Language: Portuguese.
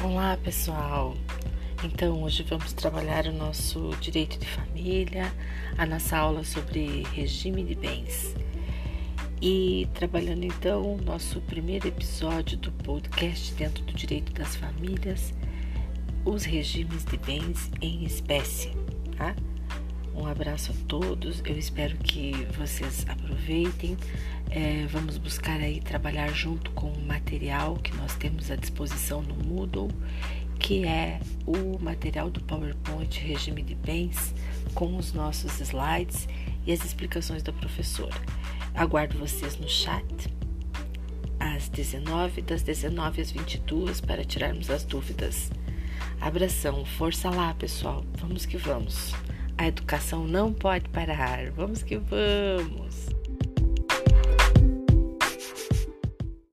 Olá, pessoal! Então, hoje vamos trabalhar o nosso direito de família, a nossa aula sobre regime de bens. E trabalhando então o nosso primeiro episódio do podcast dentro do direito das famílias, os regimes de bens em espécie, tá? Um abraço a todos, eu espero que vocês aproveitem. É, vamos buscar aí trabalhar junto com o material que nós temos à disposição no Moodle, que é o material do PowerPoint Regime de Bens, com os nossos slides e as explicações da professora. Aguardo vocês no chat às 19, das 19 às 22 para tirarmos as dúvidas. Abração, força lá, pessoal. Vamos que vamos. A educação não pode parar. Vamos que vamos!